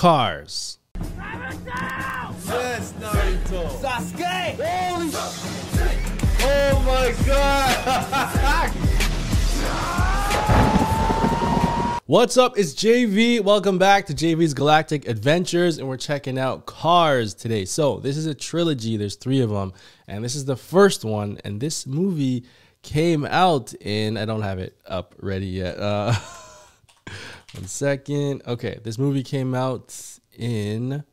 Cars. Sasuke! Holy Oh my god! What's up? It's JV. Welcome back to JV's Galactic Adventures, and we're checking out Cars today. So, this is a trilogy, there's three of them, and this is the first one. And this movie came out in, I don't have it up ready yet. Uh, one second. Okay, this movie came out in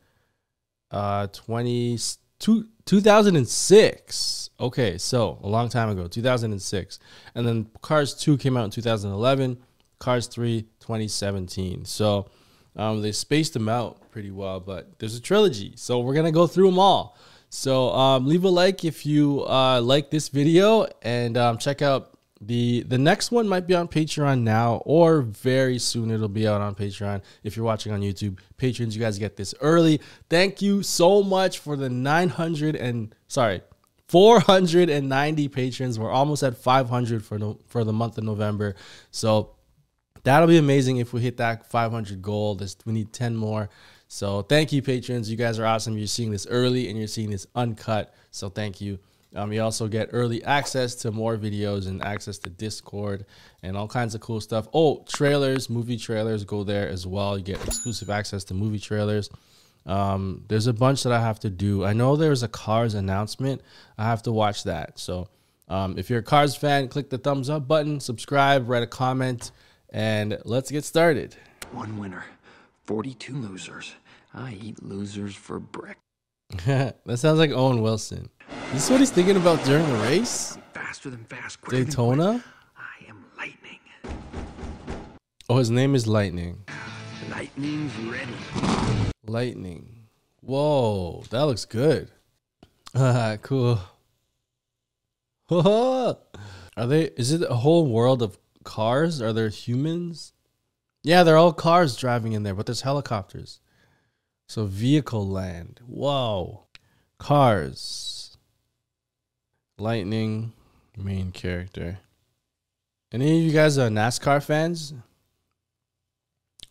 uh 20, two, 2006. Okay, so a long time ago, 2006. And then Cars 2 came out in 2011. Cars 3 2017. So um, they spaced them out pretty well, but there's a trilogy. So we're going to go through them all. So um, leave a like if you uh, like this video and um, check out the the next one might be on Patreon now or very soon it'll be out on Patreon if you're watching on YouTube. Patrons, you guys get this early. Thank you so much for the 900 and sorry, 490 patrons. We're almost at 500 for no, for the month of November. So that'll be amazing if we hit that 500 goal. This we need 10 more. So thank you, patrons. You guys are awesome. You're seeing this early and you're seeing this uncut. So thank you. Um, you also get early access to more videos and access to Discord and all kinds of cool stuff. Oh, trailers, movie trailers go there as well. You get exclusive access to movie trailers. Um, there's a bunch that I have to do. I know there's a Cars announcement. I have to watch that. So um, if you're a Cars fan, click the thumbs up button, subscribe, write a comment, and let's get started. One winner, 42 losers. I eat losers for breakfast. that sounds like Owen Wilson. This is what he's thinking about during the race? Faster than fast. quicker. Daytona? I am lightning. Oh, his name is Lightning. Lightning's ready. Lightning. Whoa, that looks good. Ah, cool. Are they? Is it a whole world of cars? Are there humans? Yeah, they're all cars driving in there, but there's helicopters. So vehicle land. Whoa. Cars. Lightning, main character. Any of you guys are NASCAR fans?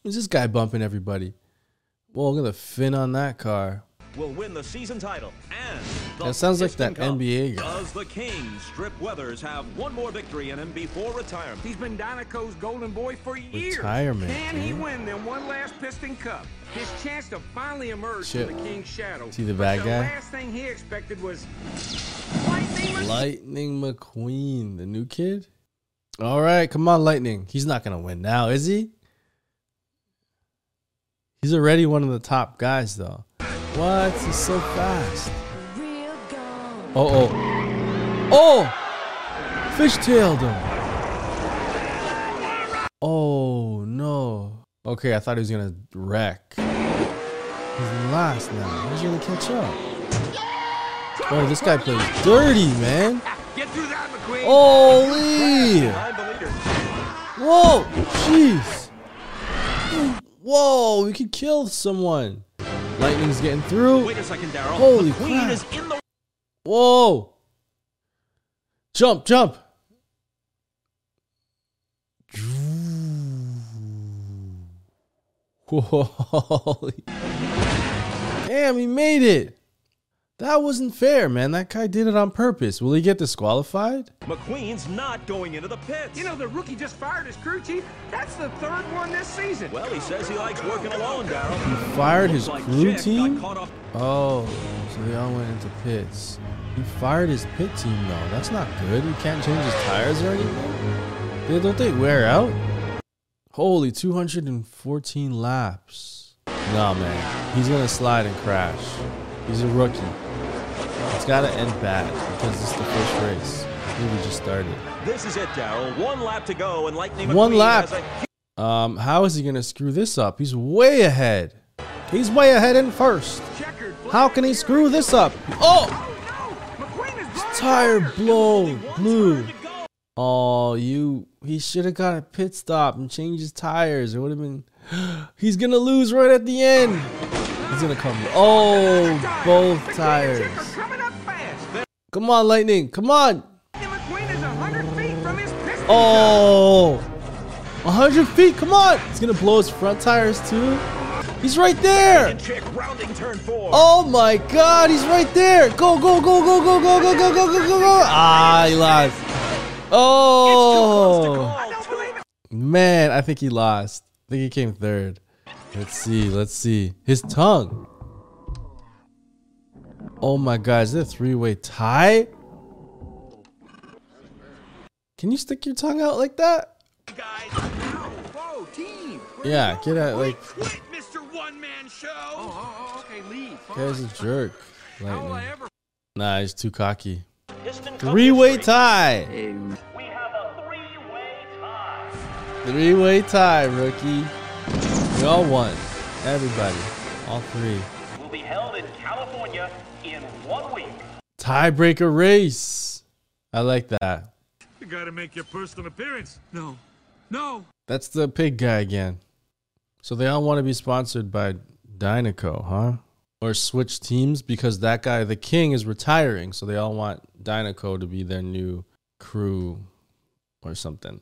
Who's this guy bumping everybody? Whoa, look at the fin on that car. Will win the season title and the That sounds like Piston that Cup. NBA guy. Does the Kings Strip Weathers have one more victory in him before retirement? He's been Dinoco's golden boy for years. Retirement, Can he win them one last Piston Cup? His chance to finally emerge Shit. from the King's shadow. See the But bad the guy? last thing he expected was lightning. McQueen. Lightning McQueen, the new kid. All right, come on, Lightning. He's not gonna win now, is he? He's already one of the top guys, though. What? He's so fast. Oh, oh, oh! Fishtailed him. Oh no. Okay, I thought he was gonna wreck. He's last now. He's gonna catch up. Oh, this guy plays dirty, man. Get through that, McQueen. Holy! Behind the leader. Whoa! Jeez! Whoa! We could kill someone. Lightning's getting through. Wait a second, Daryl. Holy McQueen crap. is in the Whoa! Jump! Jump! Holy! Damn! He made it. That wasn't fair, man. That guy did it on purpose. Will he get disqualified? McQueen's not going into the pits. You know, the rookie just fired his crew chief. That's the third one this season. well, he says he likes working alone, Daryl. Fired his Like crew Chick team. Got caught off Oh, so they all went into pits. He fired his pit team though. That's not good. He can't change his tires or anything. They, don't they wear out? Holy, 214 laps. No man, he's gonna slide and crash. He's a rookie. It's gotta end bad because is the first race. Maybe just started. This is it, Daryl. One lap to go, and Lightning One McQueen lap. has a Um, how is he gonna screw this up? He's way ahead. He's way ahead in first. How can he screw this up? Oh! Blown Tire blow, blue. turn to go. Oh, you. He should have got a pit stop and changed his tires. It would have been. He's gonna lose right at the end. He's gonna come. Oh, both tires. Come on, Lightning. Come on. McQueen is 100 feet from his piston Oh, 100 feet. Come on. He's gonna blow his front tires too. He's right there. Chick rounding turn four. Oh my god, he's right there. Go, go, go, go, go, go, go, go, go, go, go, go. Ah, he lost. Oh. Man, I think he lost. I think he came third. Let's see, let's see. His tongue. Oh my god, is it a three-way tie? Can you stick your tongue out like that? Guys, ow, whoa, team. Yeah, get out like Quit, Mr. One Man Show. Oh, oh, oh, okay, leave. guy's a jerk. How will I Lightning. ever? Nah, he's too cocky. Three-way tie. We have a three-way tie. Three-way tie, rookie. We all won. Everybody. All three. Will be held in California in one week. Tiebreaker race. I like that. You gotta make your personal appearance. No. No. That's the pig guy again. So they all want to be sponsored by Dinoco, huh? Or switch teams because that guy, the king, is retiring. So they all want Dinoco to be their new crew or something.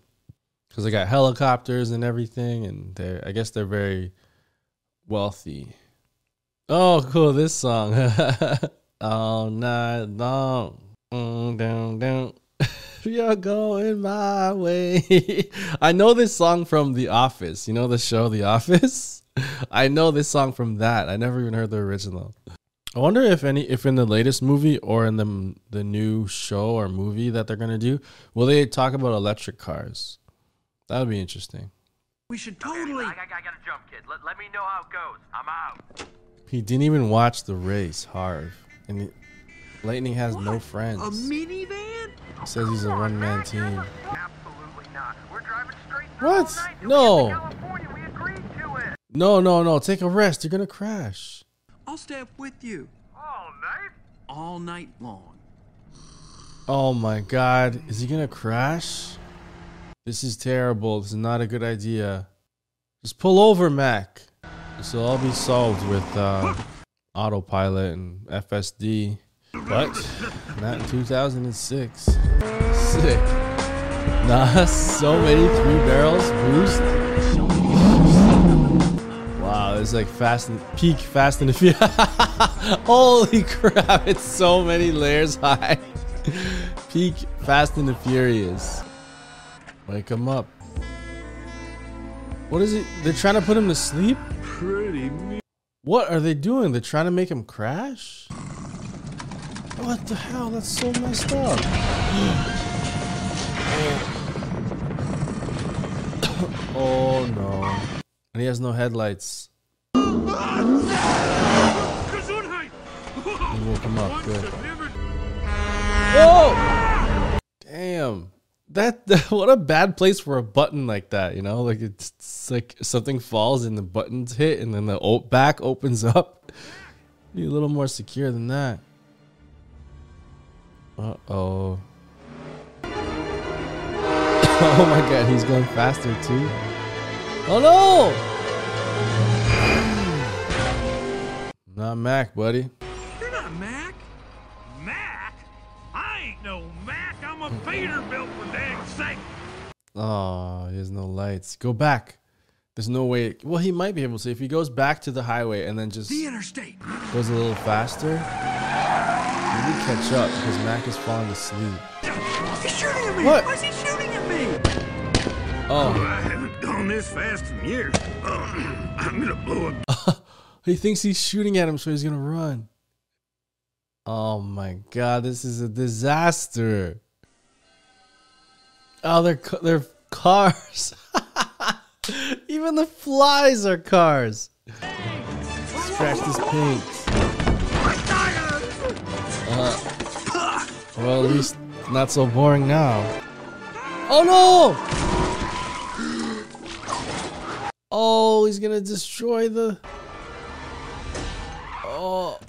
Because they got helicopters and everything, and they're I guess they're very wealthy. Oh, cool! This song. All night long, Mm, down, down. You're going my way. I know this song from The Office. You know the show The Office? I know this song from that. I never even heard the original. I wonder if any if in the latest movie or in the the new show or movie that they're gonna do, will they talk about electric cars? That would be interesting. We should totally. I, I, I gotta jump, kid. Let, let me know how it goes. I'm out. He didn't even watch the race, Harv. And he, Lightning has no friends. A minivan? He says he's a one man team. Absolutely not. We're driving straight through What? all night till No. we get to California. We agreed to it. No, no, no. Take a rest. You're gonna crash. I'll stay up with you All night? all night long. Oh my god. Is he gonna crash? This is terrible. This is not a good idea. Just pull over, Mac. This will all be solved with uh, autopilot and FSD. But not in 2006. Sick. Nah, so many three barrels boost. Wow, it's like fast and peak fast and the. Holy crap, it's so many layers high. peak fast and the furious. Wake him up. What is it? They're trying to put him to sleep? Pretty. What are they doing? They're trying to make him crash? What the hell? That's so messed up. oh no. And he has no headlights. He woke him up. Good. Whoa! Damn. That, that what a bad place for a button like that, you know? Like it's, it's like something falls and the buttons hit and then the back opens up. Be a little more secure than that. Uh-oh. oh my god, he's going faster too. Oh no! Hmm. Not Mac, buddy. Oh, he has no lights. Go back. There's no way. Well, he might be able to if he goes back to the highway and then just The interstate. goes a little faster. Maybe catch up because Mac is falling asleep. He's shooting at me. What? Why is he shooting at me? Oh, I haven't gone this fast in years. I'm gonna blow a he thinks he's shooting at him, so he's gonna run. Oh my god, this is a disaster. Oh, they're they're cars. Even the flies are cars. Scratch this paint. Uh, well, at least not so boring now. Oh no! Oh, he's gonna destroy the. Oh.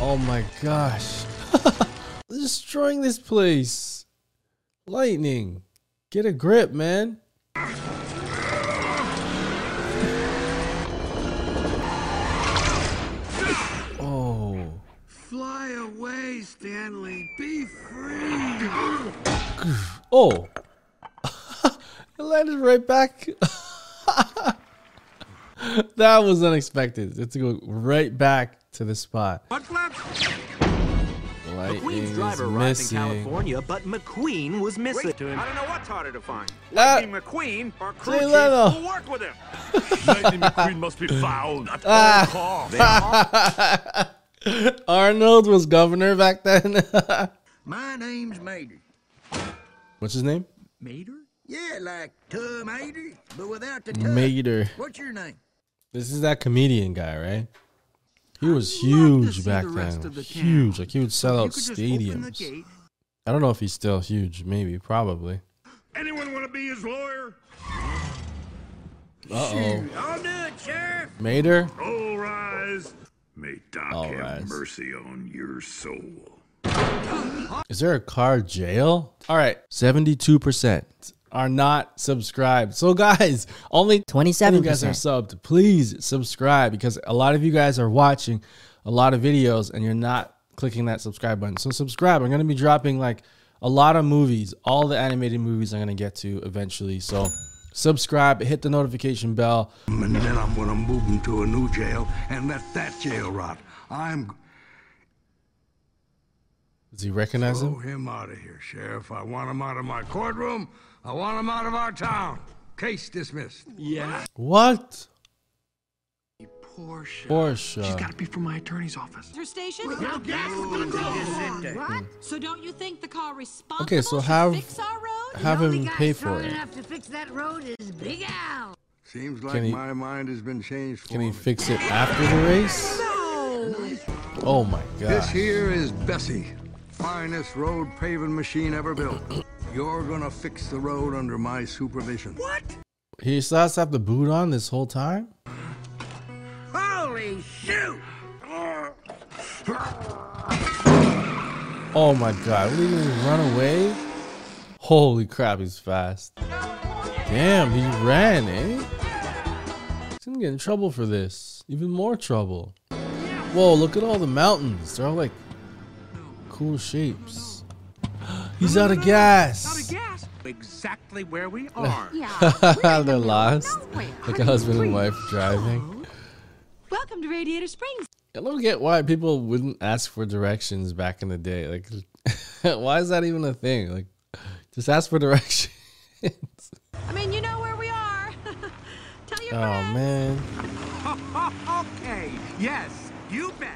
Oh my gosh. Destroying this place. Lightning. Get a grip, man. Oh. Fly away, Stanley. Be free. Oh. it landed right back. that was unexpected. It's to go right back to the spot. Flaps? Lightning McQueen's driver arrived in missing. California, but McQueen was missing. I don't know what's harder to find. Ah. Lightning McQueen or crew Jay chief Leno. who worked with him. Lightning McQueen must be found at Ah. all costs. Arnold was governor back then. My name's Mater. What's his name? Mater? Yeah, like Tom Mater, but without the Tom. Mater. What's your name? This is that comedian guy, right? He was huge back the then. of the. Huge. Like he would sell out could just open the stadiums. I don't know if he's still huge. Maybe. Probably. Anyone want to be his lawyer? Uh oh. I'll do it, Sheriff. Mater? All rise. May Doc All have rise. mercy on your soul. Is there a car jail? All right. 72% are not subscribed. So, guys, only 27 of you guys are subbed. Please subscribe because a lot of you guys are watching a lot of videos and you're not clicking that subscribe button. So, subscribe. I'm going to be dropping like a lot of movies, all the animated movies I'm going to get to eventually. So, subscribe, hit the notification bell. And then I'm gonna move him to a new jail and let that jail rot. I'm Does he recognize throw him? him out of here, Sheriff. I want him out of my courtroom. I want him out of our town. Case dismissed. Yeah. What? Portia. Porsche. She's gotta be from my attorney's office. Her station? What? So don't you think the car responsible Okay, so have fix our road? have him pay for it. to fix that road is Big Al. Seems like he- my mind has been changed for Can he me. fix it after the race? No. Oh my god. This here is Bessie, finest road paving machine ever built. You're gonna fix the road under my supervision. What? He still has to have the boot on this whole time? Holy shoot! Oh my god. What are you gonna run away? Holy crap, he's fast. Damn, he ran, eh? He's gonna get in trouble for this. Even more trouble. Whoa, look at all the mountains. They're all like cool shapes. He's out of gas. gas. Exactly where we are. Yeah. They're lost. Like a husband and wife driving. Welcome to Radiator Springs. I don't get why people wouldn't ask for directions back in the day. Like, why is that even a thing? Like, just ask for directions. I mean, you know where we are. Tell your oh friends. man. okay. Yes, you bet.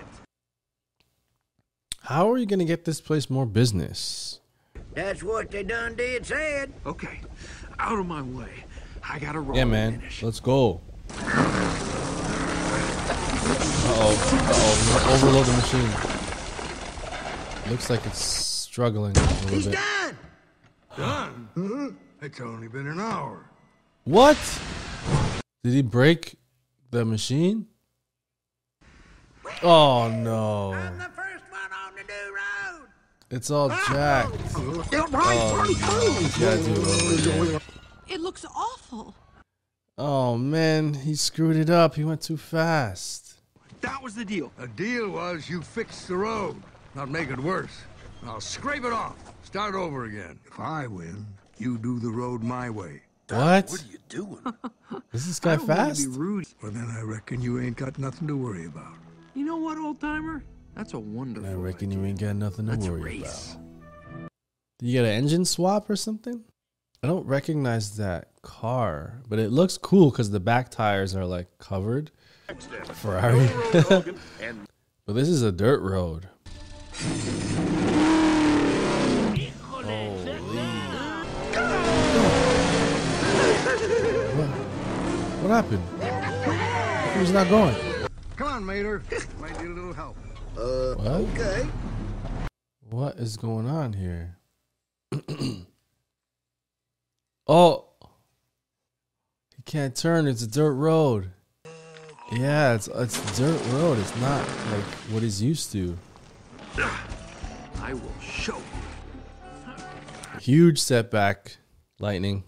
How are you gonna get this place more business? That's what they done did said. Okay, out of my way. I gotta roll. Yeah, man. Let's go. Uh-oh. Uh-oh. Overload the machine. Looks like it's struggling a little He's bit. done. Done? Huh? It's only been an hour. What? Did he break the machine? Oh no. It's all jacked. Oh, you gotta it over again. It looks awful. Oh man, he screwed it up. He went too fast. That was the deal. The deal was you fix the road, not make it worse. I'll scrape it off. Start over again. If I win, you do the road my way. What? What are you doing? Is this guy fast? rude. Well, then I reckon you ain't got nothing to worry about. You know what, old timer? That's a wonderful. I reckon you ain't got nothing to That's a worry race. about. Did you get an engine swap or something? I don't recognize that car, but it looks cool because the back tires are like covered. Ferrari. but this is a dirt road. What? What happened? Who's not going? Come on, Mater. Might need a little help. Uh, what? Okay. What is going on here? oh, he can't turn. It's a dirt road. Yeah, it's it's a dirt road. It's not like what he's used to. I will show you. Huge setback. Lightning.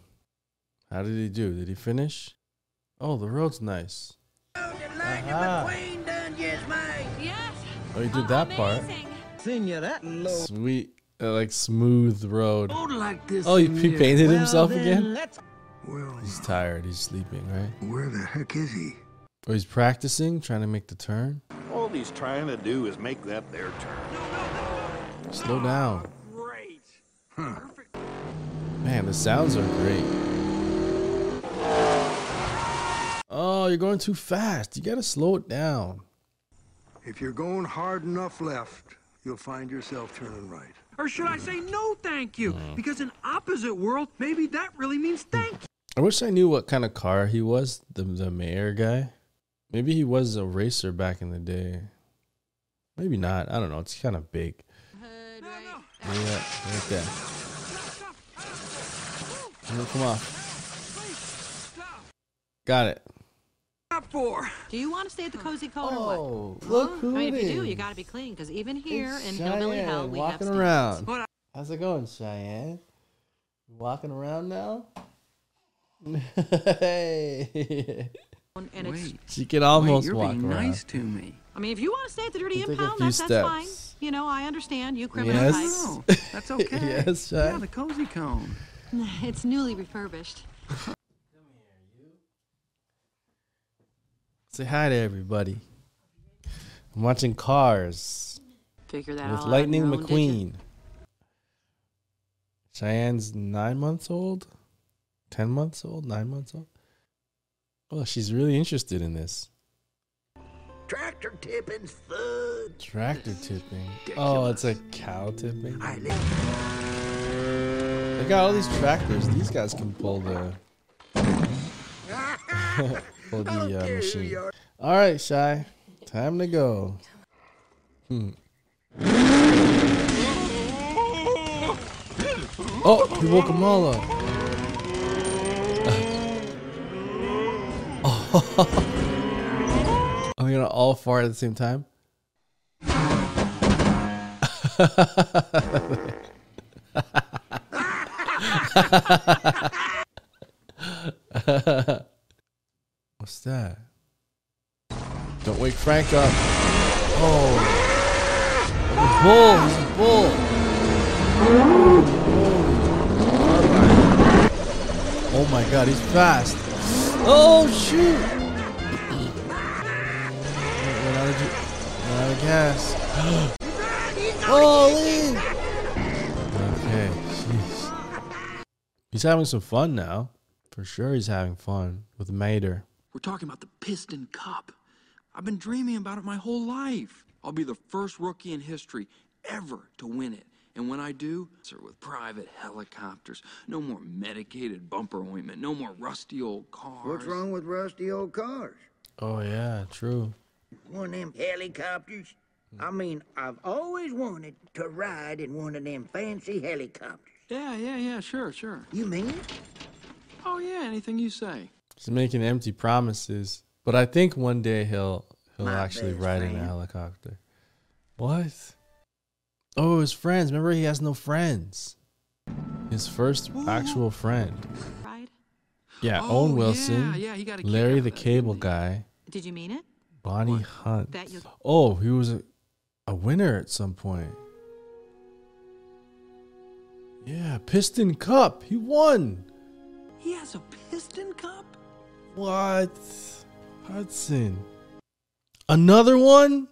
How did he do? Did he finish? Oh, the road's nice. Lightning Aha. Oh, he did that part. Amazing. Seen you that low. Sweet, uh, like smooth road. like this. Oh, he, he painted Well, himself again. Well, He's tired. He's sleeping, right? where the heck is he? Oh, he's practicing, trying to make the turn. All he's trying to do is make that their turn. Slow down. Great. Man, the sounds are great. Oh, you're going too fast. You gotta slow it down. If you're going hard enough left, you'll find yourself turning right. Or should I say no thank you? Mm. Because in opposite world, maybe that really means hmm. thank you. I wish I knew what kind of car he was, the the mayor guy. Maybe he was a racer back in the day. Maybe not. I don't know. It's kind of big. Hood, No, right? no. Yeah, right there. Stop, stop. Come on. Got it. Stop for. Do you want to stay at the cozy cone or what? Oh, look Huh? who I mean, if you do, you got to be clean because even here It's in Hillbilly Hell, we have walking standards. around. But How's it going, Cheyenne? You walking around now? hey. And it's, She can almost Wait, you're walk being around. nice to me. I mean, if you want to stay at the Dirty Take a Impound, few that's, that's fine. You know, I understand. You criminal Yes. types. No, oh, that's okay. Yes, Shy. Yeah, the cozy cone. It's newly refurbished. Say hi to everybody. I'm watching Cars Figure that with all out Lightning own. McQueen. Cheyenne's nine months old, ten months old, nine months old. Oh, she's really interested in this Tractor tipping's fun. tractor tipping. Oh, it's a cow tipping. I They got all these tractors. These guys can pull the pull the uh, machine. All right, shy. Time to go. Hmm. Oh, he woke them all up. Are we gonna all fart at the same time? What's that? Don't wake Frank up. Oh, a bull! He's a bull. Oh my god, he's fast. Oh shoot! Run out of, run out of gas. Holy! Okay, jeez. He's having some fun now. For sure, he's having fun with Mater. We're talking about the Piston Cup. I've been dreaming about it my whole life. I'll be the first rookie in history ever to win it. And when I do, sir, with private helicopters, no more medicated bumper ointment, no more rusty old cars. What's wrong with rusty old cars? Oh yeah, true. One of them helicopters? I mean, I've always wanted to ride in one of them fancy helicopters. Yeah, yeah, yeah, sure, sure. You mean it? Oh yeah, anything you say. He's making empty promises, but I think one day he'll he'll My actually best ride in a helicopter. What? Oh, his friends. Remember, he has no friends. His first actual friend. Right? Yeah, Oh, Owen Wilson, yeah, he got a Larry the Cable didn't? Guy, Did you mean it? Bonnie Hunt. Oh, he was a, a winner at some point. Yeah, Piston Cup. He won. He has a Piston Cup? What? Hudson. Another one?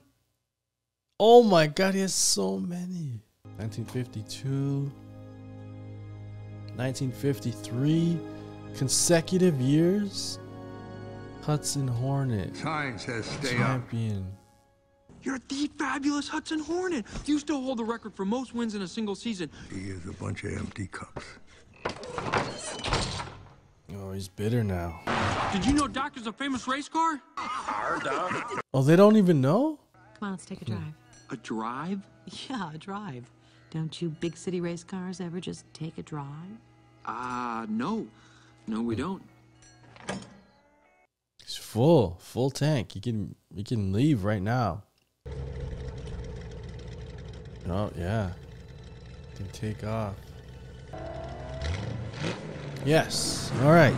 Oh my god, he has so many. 1952. 1953. Consecutive years. Hudson Hornet. Sign says stay up. Champion. You're the fabulous Hudson Hornet. You still hold the record for most wins in a single season. He is a bunch of empty cups. Oh, he's bitter now. Did you know Doctor's a famous race car? Oh, they don't even know? Come on, let's take a drive. A drive? Yeah, a drive. Don't you big city race cars ever just take a drive? Ah, no. No, we don't. He's full, full tank. You can you can leave right now. Oh yeah, you can take off. Yes. All right.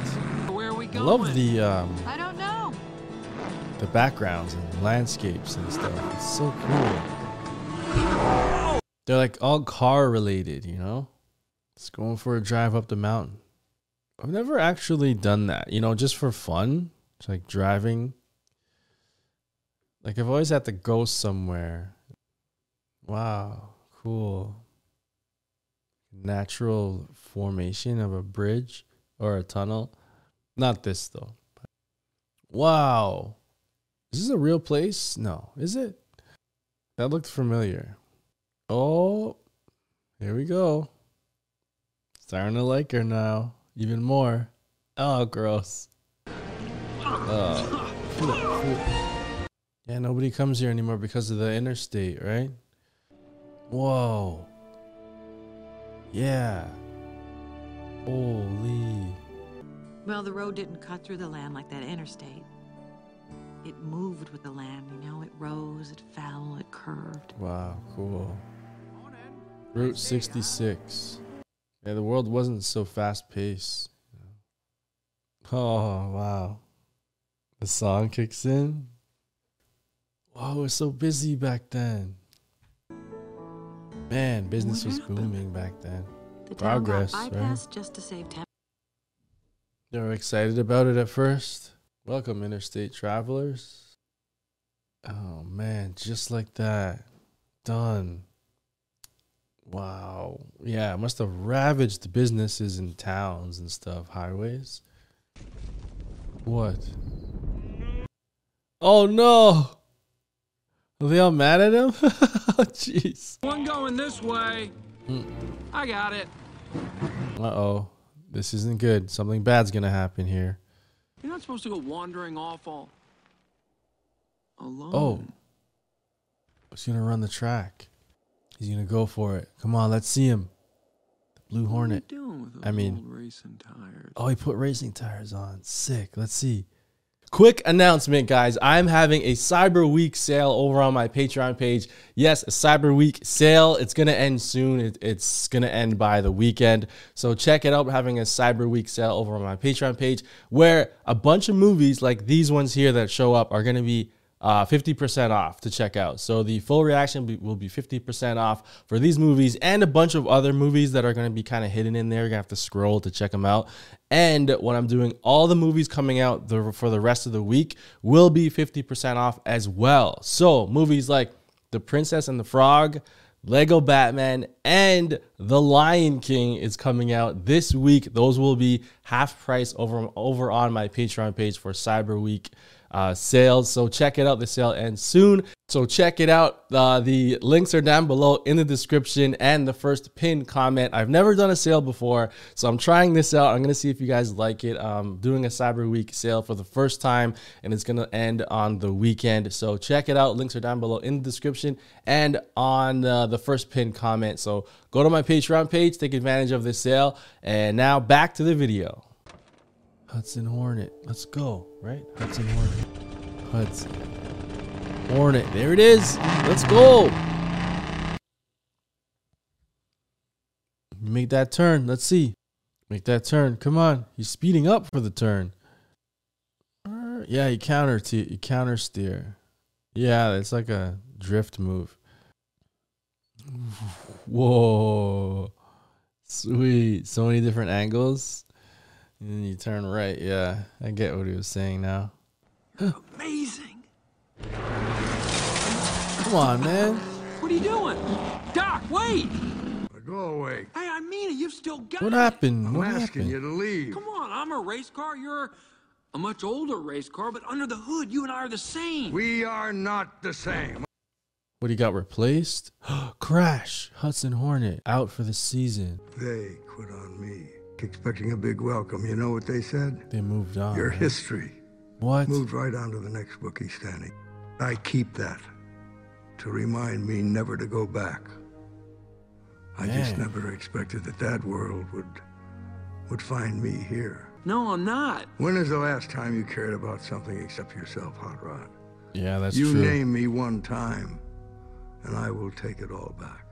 Where are we going? love the um, I don't know. the backgrounds and landscapes and stuff. It's so cool. They're like all car related, you know. It's going for a drive up the mountain. I've never actually done that, you know, just for fun. It's like driving. Like I've always had to go somewhere. Wow, cool. Natural formation of a bridge or a tunnel. Not this though. Wow. Is this a real place? No. Is it? That looked familiar. Oh, here we go. Starting to like her now. Even more. Oh, gross. Oh. Yeah, nobody comes here anymore because of the interstate, right? Whoa. Yeah. Holy. Well, the road didn't cut through the land like that interstate. It moved with the land, you know. It rose, it fell, it curved. Wow, cool. Route 66. Yeah, the world wasn't so fast paced. Oh, wow. The song kicks in. Wow, it was so busy back then. Man, business was booming back then. The Progress, right? just to save time. They were excited about it at first. Welcome, interstate travelers. Oh man, just like that. Done. Wow. Yeah, it must have ravaged the businesses and towns and stuff, highways. What? Oh no! Are they all mad at him? oh jeez. One going this way. I got it. Uh oh. This isn't good. Something bad's gonna happen here. You're not supposed to go wandering off all alone. Oh. He's gonna run the track. He's gonna go for it. Come on, let's see him. The Blue Hornet. doing with those I mean, old racing tires? oh, he put racing tires on. Sick. Let's see. Quick announcement, guys. I'm having a Cyber Week sale over on my Patreon page. Yes, a Cyber Week sale. It's going to end soon. It- it's going to end by the weekend. So check it out. We're having a Cyber Week sale over on my Patreon page where a bunch of movies like these ones here that show up are going to be uh, 50% off to check out. So the full reaction be- will be 50% off for these movies and a bunch of other movies that are going to be kind of hidden in there. You're going to have to scroll to check them out. And when I'm doing all the movies coming out the, for the rest of the week will be 50% off as well. So movies like The Princess and the Frog, Lego Batman, and The Lion King is coming out this week. Those will be half price over over on my Patreon page for Cyber Week uh, sales. So check it out. The sale ends soon. So check it out. Uh, the links are down below in the description and the first pinned comment. I've never done a sale before, so I'm trying this out. I'm gonna see if you guys like it. Um, doing a Cyber Week sale for the first time, and it's gonna end on the weekend. So check it out. Links are down below in the description and on uh, the first pinned comment. So go to my Patreon page, take advantage of this sale. And now back to the video. Hudson Hornet. Let's go, right? Hudson Hornet. Hudson. Hornet. There it is. Let's go. Make that turn. Let's see. Make that turn. Come on. He's speeding up for the turn. Uh, Yeah, you counter to you counter steer. Yeah, it's like a drift move. Whoa. Sweet. So many different angles. And then you turn right. Yeah, I get what he was saying now. Amazing. Come on, man. What are you doing? Doc, wait. Go away. Hey, I mean it. You've still got What it. happened? I'm What asking happened? you to leave. Come on, I'm a race car. You're a much older race car, but under the hood, you and I are the same. We are not the same. What he got replaced? Crash. Hudson Hornet out for the season. They quit on me, expecting a big welcome. You know what they said? They moved on. Your right? history What? moved right on to the next bookie standing. I keep that to remind me never to go back. I just never expected that that world would would find me here. No, I'm not. When is the last time you cared about something except yourself, Hot Rod? Yeah, that's you true. You name me one time, and I will take it all back.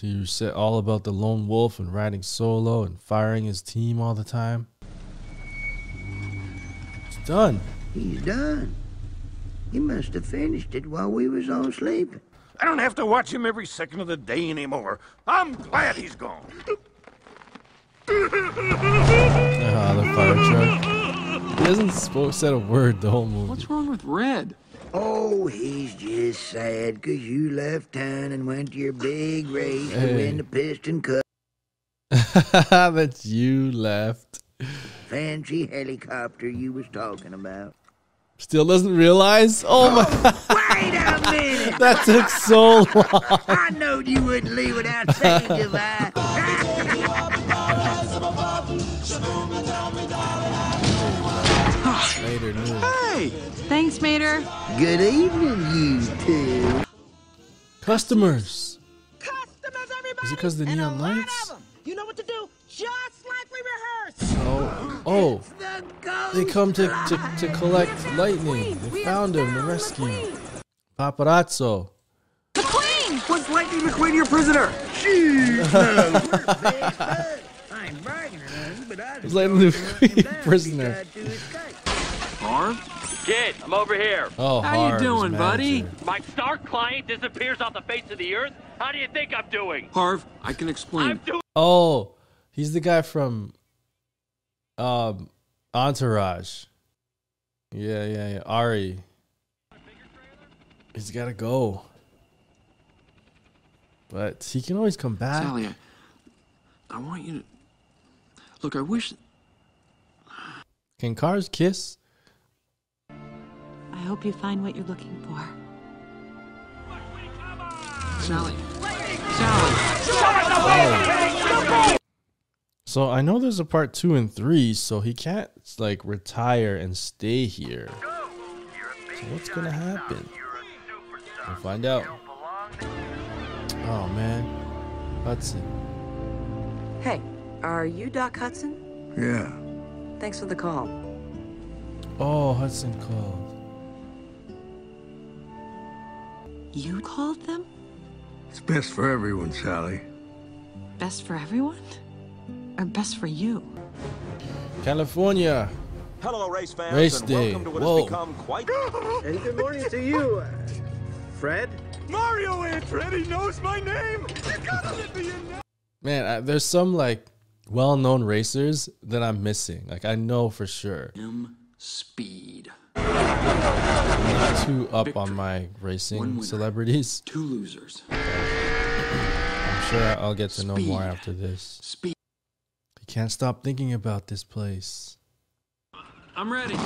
So you said all about the lone wolf and riding solo and firing his team all the time. It's done. He's done. He must have finished it while we was all sleeping. I don't have to watch him every second of the day anymore. I'm glad he's gone. Ah, the fire truck. He hasn't spoke said a word the whole movie. What's wrong with Red? Oh, he's just sad 'cause you left town and went to your big race to win the Piston Cup. That's you left. Fancy helicopter you was talking about. Still doesn't realize? Oh my oh, Wait a minute! That took so long. I knowed you wouldn't leave without saying goodbye. Thanks, Mater. Good evening, you two. Customers. Customers, everybody. Is it because the and neon lights? of 'em. You know what to do, just like we rehearsed. Oh, oh. They come to, to, to collect lightning. They found him, the rescue. Paparazzo. McQueen! Was Lightning McQueen your prisoner? Jeez, no, we're best buds. I ain't bragging or but I It's like the prisoner. Harv? Kid, I'm over here. Oh, How you Harv's doing, buddy? My star client disappears off the face of the earth. How do you think I'm doing? Harv, I can explain. I'm doing. Oh, he's the guy from um Entourage. Yeah, yeah, yeah. Ari. He's gotta go. But he can always come back. Sally, I, I want you to. Look, I wish. Can cars kiss? I hope you find what you're looking for. Sally. Sally! So I know there's a part two and three, so he can't like retire and stay here. So what's gonna happen? We'll find out. Oh man, Hudson. Hey, are you Doc Hudson? Yeah. Thanks for the call. Oh, Hudson called. You called them? It's best for everyone, Sally. Best for everyone? Or best for you? California. Hello, race fans, Race and day. welcome to what Whoa. has become quite. And good morning to you, uh, Fred. Mario Andretti knows my name. You gotta let me in now. Man, I, there's some like well-known racers that I'm missing. Like I know for sure. M speed. I'm not too up on my racing celebrities. Two losers. I'm sure I'll get to know more after this. Speed. I can't stop thinking about this place. I'm ready.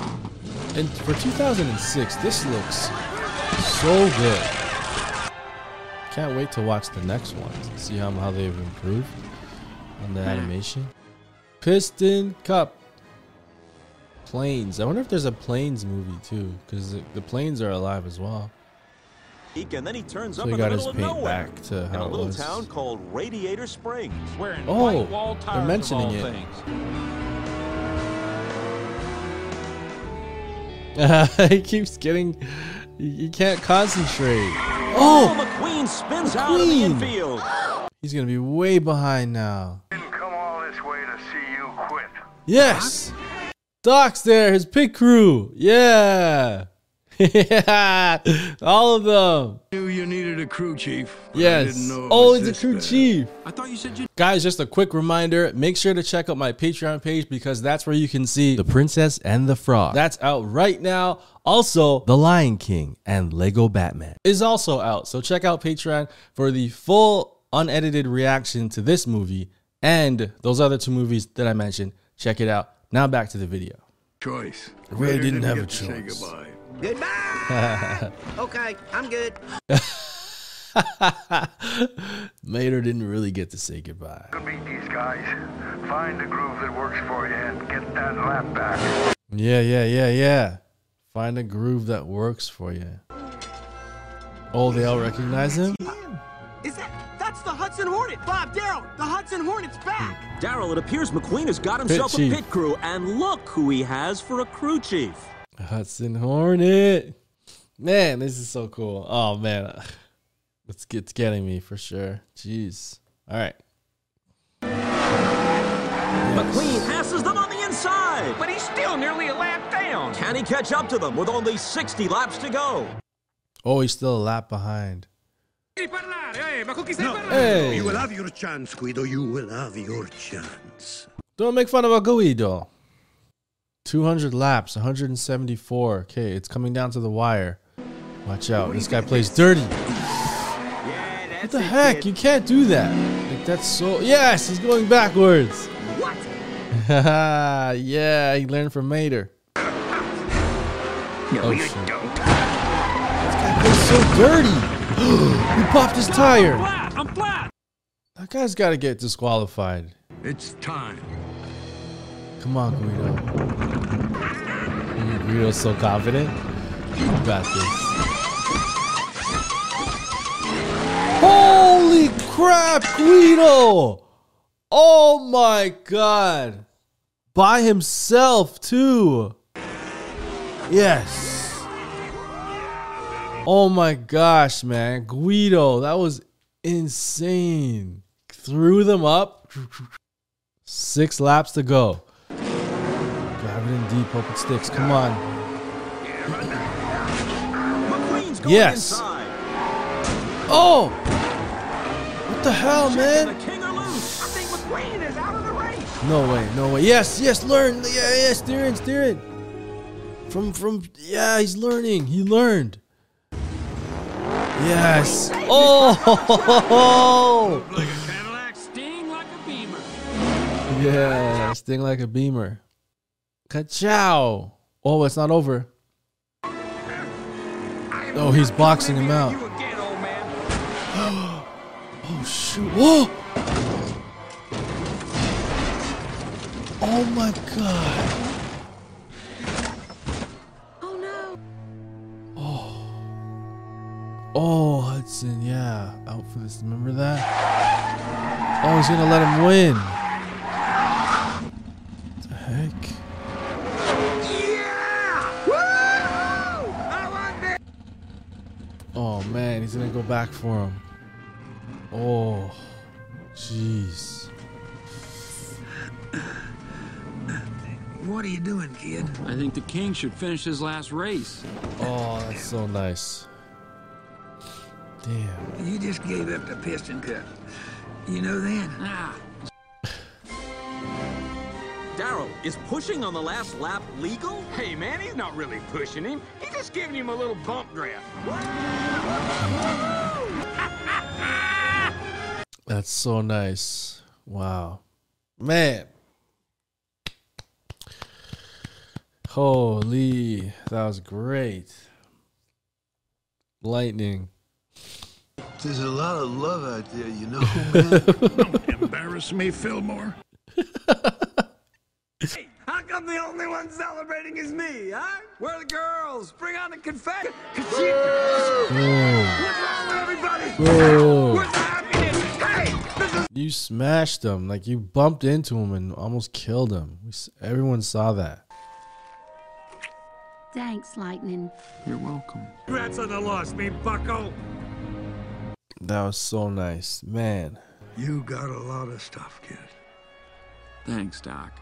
And for 2006, this looks so good. Can't wait to watch the next one. See how, how they've improved on the animation. Piston Cup. Planes. I wonder if there's a planes movie too, because the, the planes are alive as well. And then he turns So up he in got the his middle of paint nowhere back to in a it little was. town called Radiator Springs. Wearing Oh, white wall they're mentioning of it. things. he keeps getting. He he can't concentrate. Oh, Oh, McQueen spins out of the McQueen. infield. he's gonna be way behind now. Come all this way to see you quit. Yes, Doc's there. His pit crew. Yeah, yeah, all of them. Knew you needed a crew chief. Yes. didn't know it Oh, was a crew bad. chief. I thought you said you. Guys, just a quick reminder make sure to check out my Patreon page because that's where you can see The Princess and the Frog. That's out right now. Also, The Lion King and Lego Batman is also out. So check out Patreon for the full unedited reaction to this movie and those other two movies that I mentioned. Check it out. Now back to the video. Choice. I really Better didn't have a to say choice. goodbye. Goodbye. okay, I'm good. Mater didn't really get to say goodbye. Meet these guys. Find a groove that works for you and get that lap back. Yeah, yeah, yeah, yeah. Find a groove that works for you. Oh, they all recognize him? Is that that's the Hudson Hornet? Bob Daryl, the Hudson Hornet's back. Daryl, it appears McQueen has got himself a pit crew, and look who he has for a crew chief. Hudson Hornet. Man, this is so cool. Oh man. It's, it's getting me for sure. Jeez. All right. McQueen passes them on the inside. But he's still nearly a lap down. Can he catch up to them with only 60 laps to go? Oh, he's still a lap behind. Hey, eh, ma con chi Hey. You will have your chance, Guido. You will have your chance. Don't make fun of a Guido. 200 laps, 174. Okay, it's coming down to the wire. Watch out. This guy plays dirty. Yeah, What the heck? You can't do that. Like that's so Yes, he's going backwards. What? yeah, he learned from Mater. No, Oh, you shit. don't. This guy plays so dirty. he popped his tire. Flat, I'm flat. That guy's got to get disqualified. It's time. Come on, Guido. Guido's so confident. You got this. Holy crap, Guido! Oh my god. By himself, too. Yes. Oh my gosh, man. Guido, that was insane. Threw them up. Six laps to go. Grab it in deep, hope it sticks. Come on. Yes. inside. Oh! What the hell, man? The king or lose. I think McQueen is out of the race. No way, no way. Yes, yes, learn. Yeah, yeah, steer in, steer in. From, from, yeah, he's learning. He learned. Yes. Oh! Like a Cadillac, sting like a beamer. Yeah, sting like a beamer. Ka-chow. Oh, it's not over. Oh, he's boxing him out. Again. Oh shoot! Whoa! Oh my god! Oh Hudson, yeah, out for this. Remember that? Oh, he's gonna let him win. What the heck? Yeah! Oh man, he's gonna go back for him. Oh, jeez. What are you doing, kid? I think the king should finish his last race. Oh, that's so nice. Damn. You just gave up the piston cup. You know that? Ah, Darrell, is pushing on the last lap legal? Hey, man, he's not really pushing him. He's just giving him a little bump draft. That's so nice. Wow. Man. Holy, that was great. Lightning. There's a lot of love out there, you know, man. Embarrass me, Fillmore. How come the only one celebrating is me, huh? Where are the girls? Bring on the confetti. What's wrong with everybody? Where's the happiness? Hey, is You smashed him. Like you bumped into him and almost killed him. We, everyone saw that. Thanks, Lightning. you're welcome. Congrats on the loss, me bucko. That was so nice. Man. You got a lot of stuff, kid. Thanks, Doc.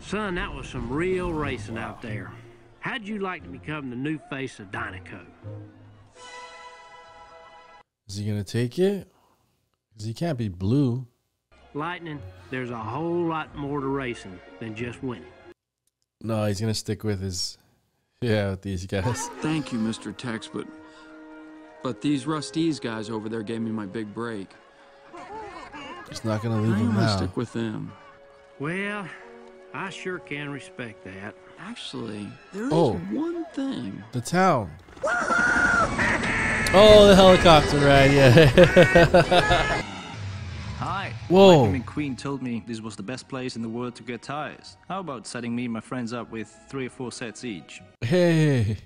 Son, that was some real racing out there. How'd you like to become the new face of Dinoco? Is he going to take it? Because he can't be blue. Lightning, there's a whole lot more to racing than just winning. No, he's going to stick with his. Yeah, with these guys. Thank you, Mr. Tex, but but these Rust-eze guys over there gave me my big break. It's not going to leave I'm him gonna now. stick with them. Well, I sure can respect that. Actually, there is Oh. one thing. The town. Oh, the helicopter ride, yeah. Hi. Whoa. Lightning McQueen told me this was the best place in the world to get tires. How about setting me and my friends up with three or four sets each? hey.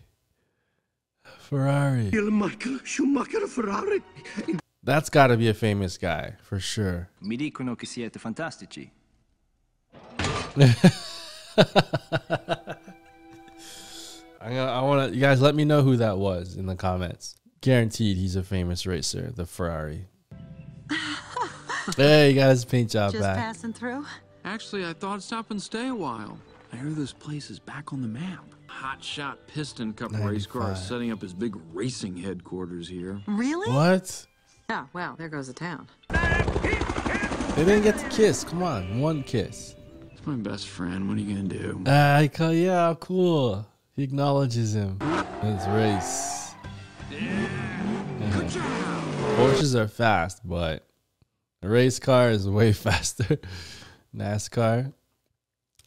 Ferrari. Michael Schumacher Ferrari. That's got to be a famous guy, for sure. Mi dicono che siete fantastici. I, I want to. You guys, let me know who that was in the comments. Guaranteed, he's a famous racer, the Ferrari. hey, he got his paint job Just back. passing through. Actually, I thought I'd stop and stay a while. I hear this place is back on the map. Hot Shot Piston Cup race car is setting up his big racing headquarters here. Really? What? Oh, well, there goes the town. They didn't get to kiss. Come on, one kiss. It's my best friend. What are you gonna do? Ah, he call, yeah, cool. He acknowledges him. It's race. Porsches are fast, but a race car is way faster. NASCAR.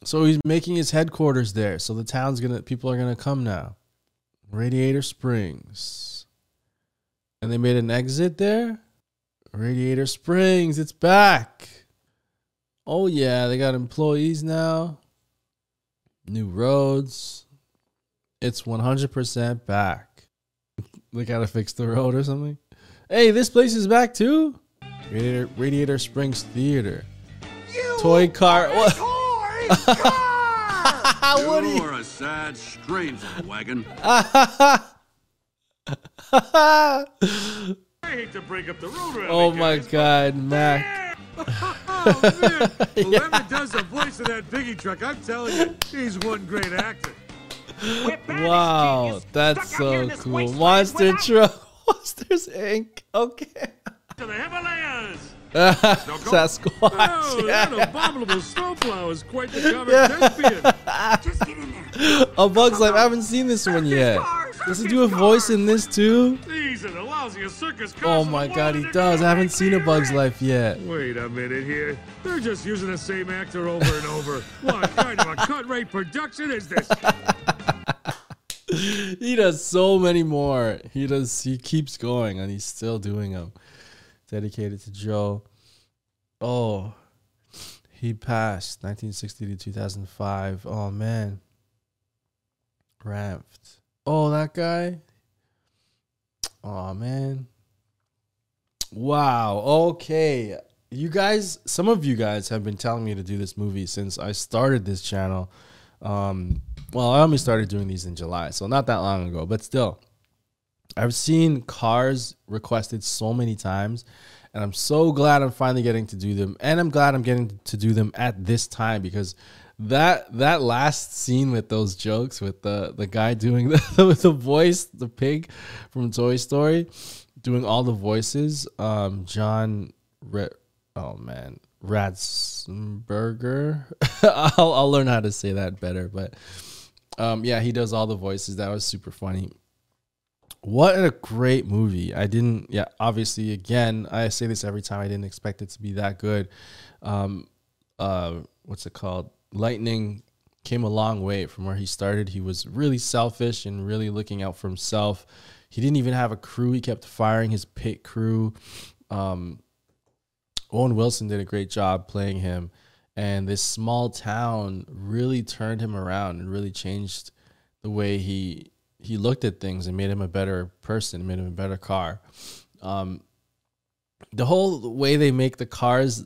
So he's making his headquarters there. So the town's gonna people are gonna come now. Radiator Springs. And they made an exit there? Radiator Springs, it's back. Oh yeah, they got employees now. New roads. It's 100% back. they gotta fix the road or something. Hey, this place is back too? Radiator, Radiator Springs Theater. Toy car. What? what do you are a sad stranger, wagon. I hate to break up the road Oh my guys, god, Mac. Oh, man. Whoever does the voice of that biggie truck, I'm telling you, he's one great actor. Wow, that's so cool. Monster Truck. Monsters Inc. Okay. To the Himalayas. Sasquatch. Oh, yeah. that abominable snowplow is quite the comic Yeah. thespian. Just get in there. A Bug's Life. I haven't seen this one yet. Does he do a voice in this too? These are the lousiest circus Oh my god, he does. I haven't seen a Bug's Life yet. Wait a minute here. They're just using the same actor over and over. what kind of a cut rate production is this? he does so many more. He does. He keeps going, and he's still doing them. Dedicated to Joe. Oh, he passed 1960 to 2005. Oh man, Ranft. Oh, that guy. Oh man. Wow. Okay. You guys, some of you guys have been telling me to do this movie since I started this channel. Um, well, I only started doing these in July, so not that long ago, but still. I've seen cars requested so many times, and I'm so glad I'm finally getting to do them. And I'm glad I'm getting to do them at this time because that that last scene with those jokes with the the guy doing the with the voice, the pig from Toy Story, doing all the voices. Um, John, oh man, Ratzberger. I'll I'll learn how to say that better, but um, yeah, he does all the voices. That was super funny. What a great movie. I didn't, yeah, obviously, again, I say this every time. I didn't expect it to be that good. Um, uh, what's it called? Lightning came a long way from where he started. He was really selfish and really looking out for himself. He didn't even have a crew. He kept firing his pit crew. Um, Owen Wilson did a great job playing him. And this small town really turned him around and really changed the way he he looked at things and made him a better person, made him a better car. Um, the whole way they make the cars,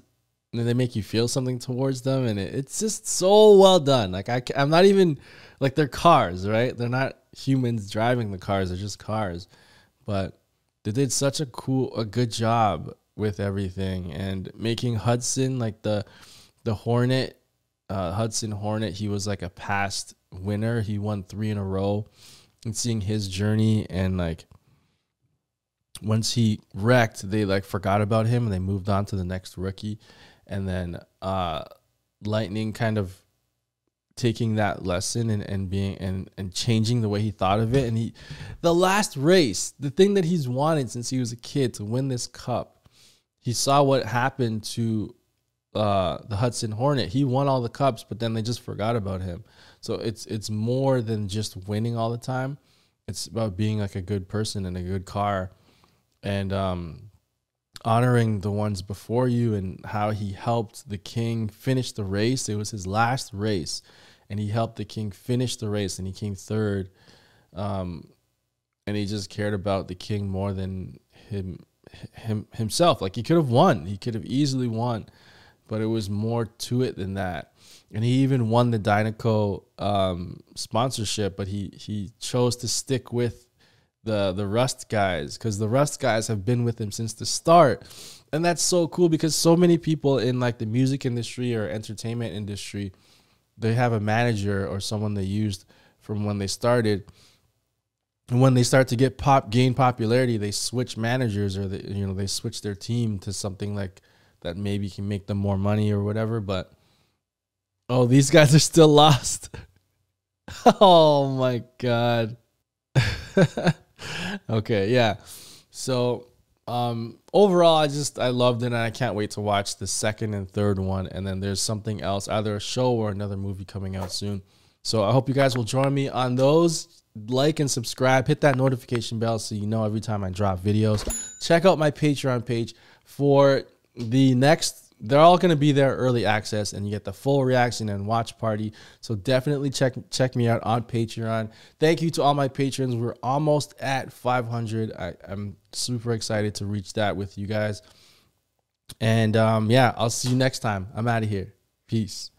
they make you feel something towards them, and it, it's just so well done. Like I, I'm not even like they're cars, right? They're not humans driving the cars; they're just cars. But they did such a cool, a good job with everything and making Hudson like the the Hornet, uh, Hudson Hornet. He was like a past winner. He won three in a row and seeing his journey and like once he wrecked they like forgot about him and they moved on to the next rookie. And then uh lightning kind of taking that lesson and, and being and and changing the way he thought of it. And he the last race the thing that he's wanted since he was a kid to win this cup he saw what happened to uh the Hudson Hornet. He won all the cups but then they just forgot about him so it's it's more than just winning all the time. It's about being like a good person and a good car and um honoring the ones before you and how he helped the king finish the race. It was his last race and he helped the king finish the race and he came third. Um and he just cared about the king more than him him himself. Like he could have won. He could have easily won, but it was more to it than that and he even won the Dinoco um, sponsorship, but he he chose to stick with the the Rust guys because the Rust guys have been with him since the start, and that's so cool because so many people in like the music industry or entertainment industry, they have a manager or someone they used from when they started. And when they start to get pop gain popularity, they switch managers or they you know they switch their team to something like that maybe can make them more money or whatever, but Oh, these guys are still lost. oh my god. okay, yeah. So um overall I just I loved it and I can't wait to watch the second and third one. And then there's something else, either a show or another movie coming out soon. So I hope you guys will join me on those. Like and subscribe, hit that notification bell so you know every time I drop videos. Check out my Patreon page for the next they're all going to be there early access and you get the full reaction and watch party. So definitely check check me out on patreon. Thank you to all my patrons. We're almost at 500 I, i'm super excited to reach that with you guys. And um, yeah i'll see you next time. I'm out of here. Peace